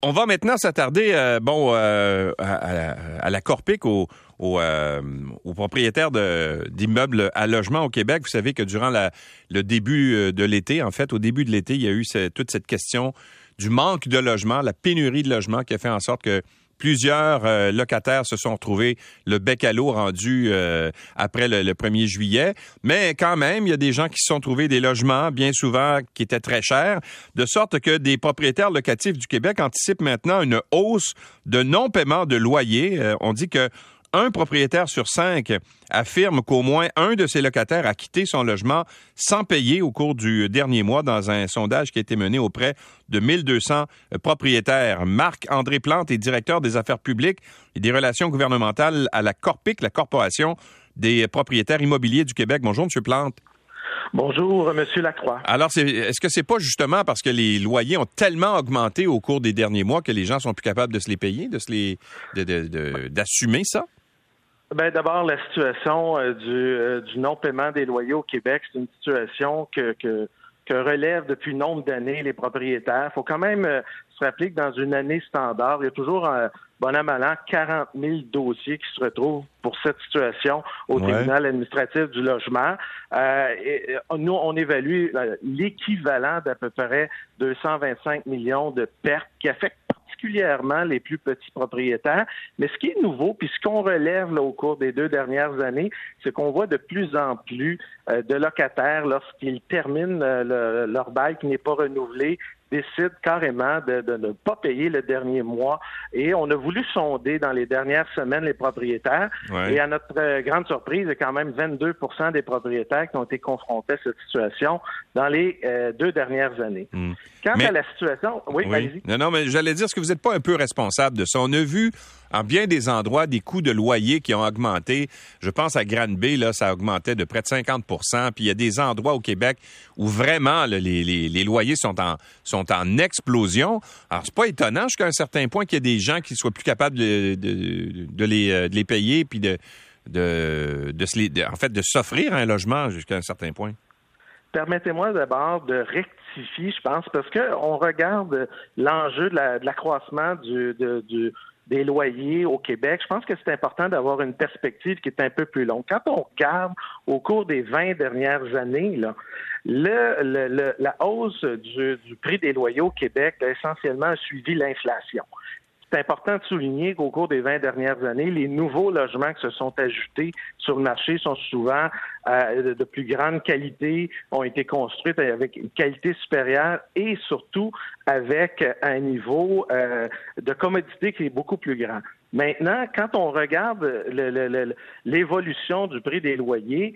On va maintenant s'attarder euh, bon euh, à, la Corpic, aux, euh, propriétaires d'immeubles à logement au Québec. Vous savez que durant le début de l'été, en fait, au début de l'été, il y a eu toute cette question du manque de logement, la pénurie de logement qui a fait en sorte que Plusieurs euh, locataires se sont retrouvés le bec à l'eau rendu euh, après le, 1er juillet. Mais quand même, il y a des gens qui se sont trouvés des logements, bien souvent, qui étaient très chers, de sorte que des propriétaires locatifs du Québec anticipent maintenant une hausse de non-paiement de loyer. Euh, on dit que un propriétaire sur cinq affirme qu'au moins un de ses locataires a quitté son logement sans payer au cours du dernier mois dans un sondage qui a été mené auprès de 1200 propriétaires. Marc-André Plante est directeur des affaires publiques et des relations gouvernementales à la Corpic, la Corporation des propriétaires immobiliers du Québec. Bonjour, M. Plante. Bonjour, Monsieur Lacroix. Alors, est-ce que c'est pas justement parce que les loyers ont tellement augmenté au cours des derniers mois que les gens sont plus capables de se les payer, de se les, d'assumer ça? Ben d'abord la situation euh, du, euh, du non-paiement des loyers au Québec, c'est une situation que, que, que relèvent depuis nombre d'années les propriétaires. Il faut quand même euh, se rappeler que dans une année standard, il y a toujours un bon an, mal an, 40 000 dossiers qui se retrouvent pour cette situation au tribunal administratif du logement. Euh, et, nous, on évalue l'équivalent d'à peu près 225 millions de pertes qui affectent particulièrement les plus petits propriétaires. Mais ce qui est nouveau, puis ce qu'on relève au cours des deux dernières années, c'est qu'on voit de plus en plus euh, de locataires, lorsqu'ils terminent euh, leur bail qui n'est pas renouvelé, décident carrément de, ne pas payer le dernier mois. Et on a voulu sonder dans les dernières semaines les propriétaires. Et à notre euh, grande surprise, il y a quand même 22 des propriétaires qui ont été confrontés à cette situation dans les deux dernières années. Hmm. Quant à la situation, oui, oui. Non, non, mais j'allais dire, est-ce que vous n'êtes pas un peu responsable de ça? On a vu en bien des endroits des coûts de loyer qui ont augmenté. Je pense à Granby, là, ça augmentait de près de 50% Puis il y a des endroits au Québec où vraiment les, loyers sont en, sont en explosion. Alors, c'est pas étonnant jusqu'à un certain point qu'il y ait des gens qui soient plus capables de, les, euh, les payer puis de, de, de, en fait, de s'offrir un logement jusqu'à un certain point. Permettez-moi d'abord de rectifier, je pense, parce qu'on regarde l'enjeu de l'accroissement du, du, des loyers au Québec, je pense que c'est important d'avoir une perspective qui est un peu plus longue. Quand on regarde au cours des 20 dernières années, la hausse du, prix des loyers au Québec a essentiellement suivi l'inflation c'est important de souligner qu'au cours des 20 dernières années, les nouveaux logements qui se sont ajoutés sur le marché sont souvent euh, de plus grande qualité, ont été construits avec une qualité supérieure et surtout avec un niveau euh, de commodité qui est beaucoup plus grand. Maintenant, quand on regarde l'évolution du prix des loyers,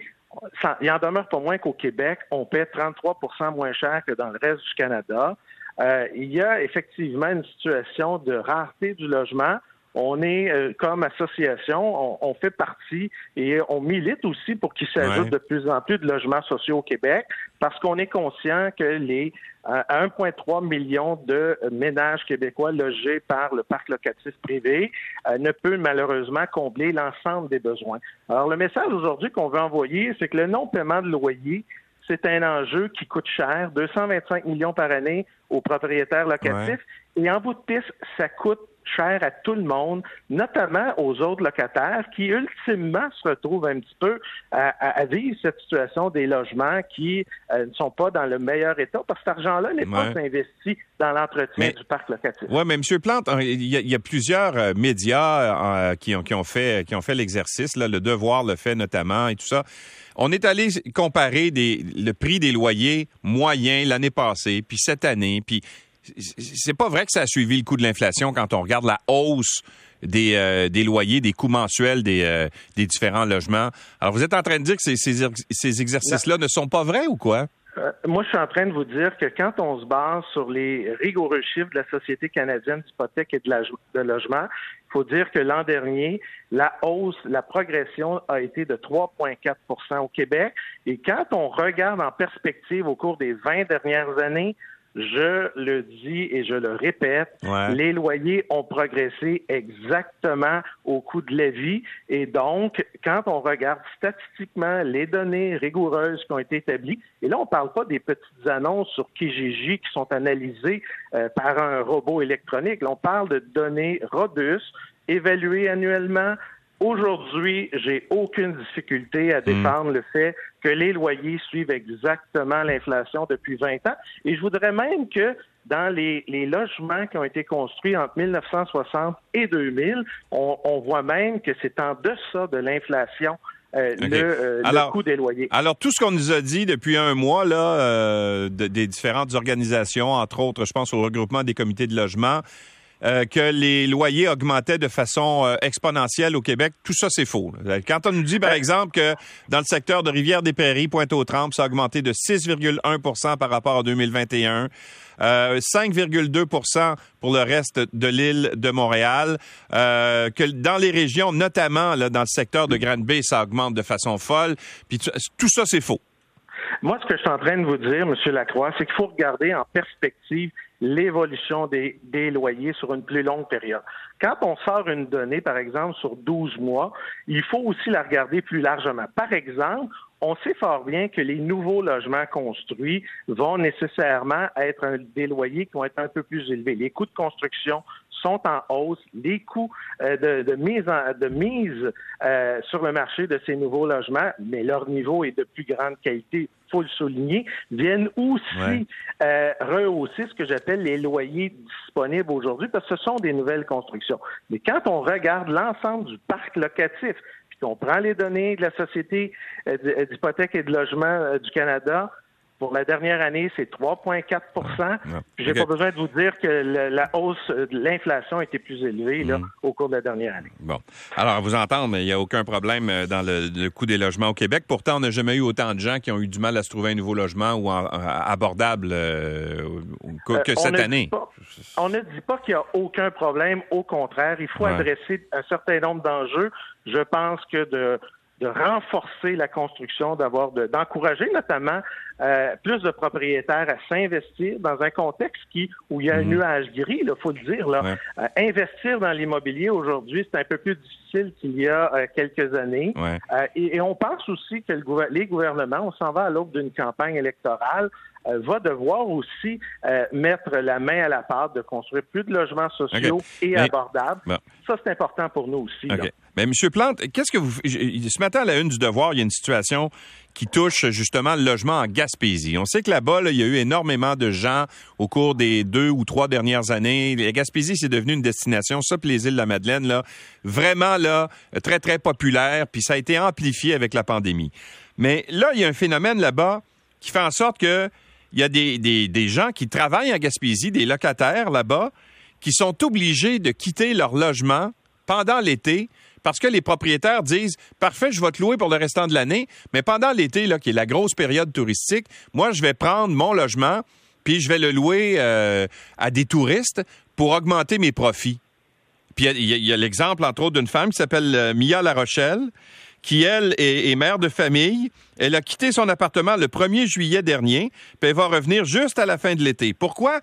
il en demeure pas moins qu'au Québec, on paie 33% moins cher que dans le reste du Canada. Euh, il y a effectivement une situation de rareté du logement. On est euh, comme association, on, fait partie et on milite aussi pour qu'il s'ajoute de plus en plus de logements sociaux au Québec parce qu'on est conscient que les 1,3 euh, million de ménages québécois logés par le parc locatif privé ne peut malheureusement combler l'ensemble des besoins. Alors le message aujourd'hui qu'on veut envoyer, c'est que le non-paiement de loyer c'est un enjeu qui coûte cher, 225 millions par année aux propriétaires locatifs. Et en bout de piste, ça coûte cher à tout le monde, notamment aux autres locataires qui, ultimement, se retrouvent un petit peu à, vivre cette situation des logements qui euh, ne sont pas dans le meilleur état parce que cet argent-là n'est pas investi dans l'entretien du parc locatif. Oui, mais M. Plante, il y, a, plusieurs euh, médias euh, qui, ont, qui ont fait, qui ont fait l'exercice, le Devoir le fait notamment et tout ça. On est allé comparer des, le prix des loyers moyens l'année passée, puis cette année, puis c'est pas vrai que ça a suivi le coût de l'inflation quand on regarde la hausse des, euh, des loyers, des coûts mensuels des, euh, des différents logements. Alors, vous êtes en train de dire que ces, ces, exercices-là ne sont pas vrais ou quoi? Euh, moi, je suis en train de vous dire que quand on se base sur les rigoureux chiffres de la Société canadienne d'hypothèque et de, la, de logement, il faut dire que l'an dernier, la hausse, la progression a été de 3,4% au Québec. Et quand on regarde en perspective au cours des 20 dernières années, je le dis et je le répète, les loyers ont progressé exactement au coût de la vie. Et donc, quand on regarde statistiquement les données rigoureuses qui ont été établies, et là, on ne parle pas des petites annonces sur Kijiji qui sont analysées euh, par un robot électronique. Là, on parle de données robustes, évaluées annuellement, Aujourd'hui, j'ai aucune difficulté à hmm. défendre le fait que les loyers suivent exactement l'inflation depuis 20 ans. Et je voudrais même que dans les, logements qui ont été construits entre 1960 et 2000, on, voit même que c'est en deçà de l'inflation. Euh, euh, le, coût des loyers. Alors, tout ce qu'on nous a dit depuis un mois, là, euh, des différentes organisations, entre autres, je pense au regroupement des comités de logement, euh, que les loyers augmentaient de façon euh, exponentielle au Québec. Tout ça, c'est faux. Quand on nous dit, par exemple, que dans le secteur de Rivière-des-Prairies, Pointe-aux-Trembles, ça a augmenté de 6,1 par rapport à 2021, 5,2% euh, pour le reste de l'île de Montréal, que dans les régions, notamment là, dans le secteur de Grande-Bay, ça augmente de façon folle. Puis tout ça, c'est faux. Moi, ce que je suis en train de vous dire, M. Lacroix, c'est qu'il faut regarder en perspective l'évolution des, loyers sur une plus longue période. Quand on sort une donnée, par exemple, sur 12 mois, il faut aussi la regarder plus largement. Par exemple, on sait fort bien que les nouveaux logements construits vont nécessairement être des loyers qui vont être un peu plus élevés. Les coûts de construction sont en hausse. Les coûts euh, de, mise, de mise euh, sur le marché de ces nouveaux logements, mais leur niveau est de plus grande qualité, faut le souligner, viennent aussi euh, rehausser ce que j'appelle les loyers disponibles aujourd'hui, parce que ce sont des nouvelles constructions. Mais quand on regarde l'ensemble du parc locatif, puis qu'on prend les données de la Société d'hypothèque et de logement du Canada, pour la dernière année, c'est 3,4 Je n'ai pas besoin de vous dire que la hausse de l'inflation était plus élevée là, mm. au cours de la dernière année. Bon. Alors, à vous entendre, il n'y a aucun problème euh, dans le, coût des logements au Québec. Pourtant, on n'a jamais eu autant de gens qui ont eu du mal à se trouver un nouveau logement ou abordable euh, que, euh, cette année. on ne dit pas qu'il n'y a aucun problème. Au contraire, il faut adresser un certain nombre d'enjeux. Je pense que de de renforcer la construction, d'avoir d'encourager notamment euh, plus de propriétaires à s'investir dans un contexte qui où il y a un mhm. nuage gris, il faut le dire. Là. Euh, investir dans l'immobilier aujourd'hui, c'est un peu plus difficile qu'il y a euh, quelques années. Et, on pense aussi que les gouvernements, on s'en va à l'aube d'une campagne électorale, va devoir aussi mettre la main à la pâte de construire plus de logements sociaux et abordables. Ça, c'est important pour nous aussi. Mais M. Plante, qu'est-ce que vous... Ce matin, à la une du Devoir, il y a une situation qui touche justement le logement en Gaspésie. On sait que là-bas, il y a eu énormément de gens au cours des deux ou trois dernières années. La Gaspésie, c'est devenu une destination, ça, les îles de la Madeleine, là, vraiment là, très, très populaire, puis ça a été amplifié avec la pandémie. Mais là, il y a un phénomène là-bas qui fait en sorte que il y a des, gens qui travaillent en Gaspésie, des locataires là-bas, qui sont obligés de quitter leur logement pendant l'été parce que les propriétaires disent parfait, je vais te louer pour le restant de l'année, mais pendant l'été, qui est la grosse période touristique, moi, je vais prendre mon logement puis je vais le louer euh, à des touristes pour augmenter mes profits. Puis il y a, l'exemple, entre autres, d'une femme qui s'appelle euh, Mia La Rochelle, qui, elle, est, mère de famille. Elle a quitté son appartement le 1er juillet dernier, puis elle va revenir juste à la fin de l'été. Pourquoi?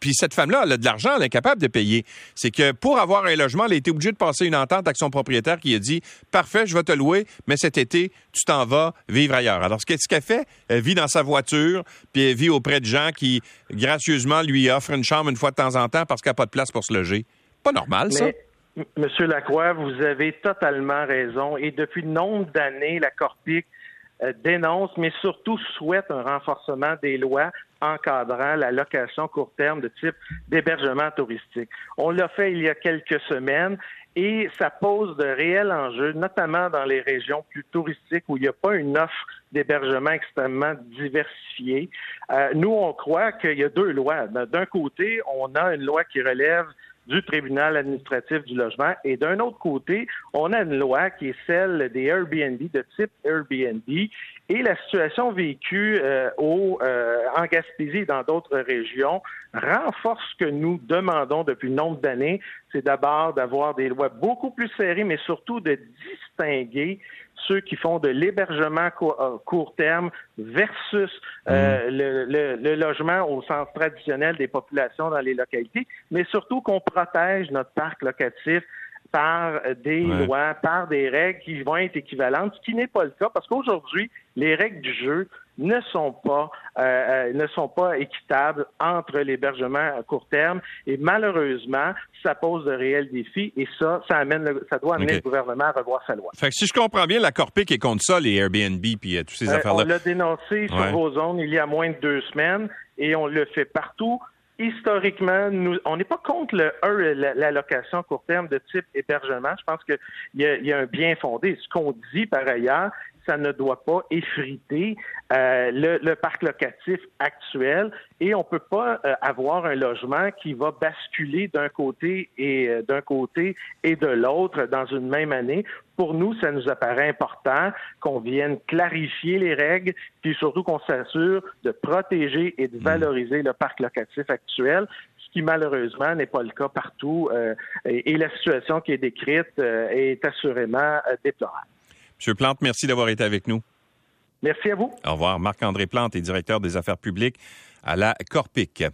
puis cette femme-là, elle a de l'argent, elle est capable de payer. C'est que pour avoir un logement, elle a été obligée de passer une entente avec son propriétaire qui a dit Parfait, je vais te louer, mais cet été, tu t'en vas vivre ailleurs. Alors, qu'est-ce qu'elle fait? Elle vit dans sa voiture, puis elle vit auprès de gens qui, gracieusement, lui offrent une chambre une fois de temps en temps parce qu'elle n'a pas de place pour se loger. Pas normal, ça. Monsieur Lacroix, vous avez totalement raison. Et depuis nombre d'années, la Corpic euh, dénonce, mais surtout souhaite un renforcement des lois encadrant la location court terme de type d'hébergement touristique. On l'a fait il y a quelques semaines et ça pose de réels enjeux, notamment dans les régions plus touristiques où il n'y a pas une offre d'hébergement extrêmement diversifiée. Euh, nous, on croit qu'il y a deux lois. D'un côté, on a une loi qui relève du tribunal administratif du logement. Et d'un autre côté, on a une loi qui est celle des Airbnb, de type Airbnb. Et la situation vécue euh, au, euh, en Gaspésie et dans d'autres régions renforce ce que nous demandons depuis nombre d'années. C'est d'abord d'avoir des lois beaucoup plus serrées, mais surtout de distinguer ceux qui font de l'hébergement euh, court terme versus euh, mmh. le, logement au sens traditionnel des populations dans les localités, mais surtout qu'on protège notre parc locatif par des lois, par des règles qui vont être équivalentes, ce qui n'est pas le cas parce qu'aujourd'hui, les règles du jeu ne sont pas euh, euh, ne sont pas équitables entre l'hébergement à court terme et malheureusement ça pose de réels défis et ça ça amène ça doit amener le gouvernement à revoir sa loi. Fait que si je comprends bien la Corpic est contre ça les Airbnb puis euh, toutes ces affaires là. On l'a dénoncé sur vos zones il y a moins de deux semaines et on le fait partout historiquement, nous, on n'est pas contre le la, location à court terme de type hébergement. Je pense qu'il y, y, a un bien fondé. Ce qu'on dit par ailleurs, ça ne doit pas effriter euh, le, parc locatif actuel et on peut pas euh, avoir un logement qui va basculer d'un côté et euh, d'un côté et de l'autre dans une même année. Pour nous, ça nous apparaît important qu'on vienne clarifier les règles, puis surtout qu'on s'assure de protéger et de mmh. valoriser le parc locatif actuel ce qui malheureusement n'est pas le cas partout. et, la situation qui est décrite est assurément déplorable. Monsieur Plante, merci d'avoir été avec nous. Merci à vous. Au revoir. Marc-André Plante est directeur des affaires publiques à la Corpic.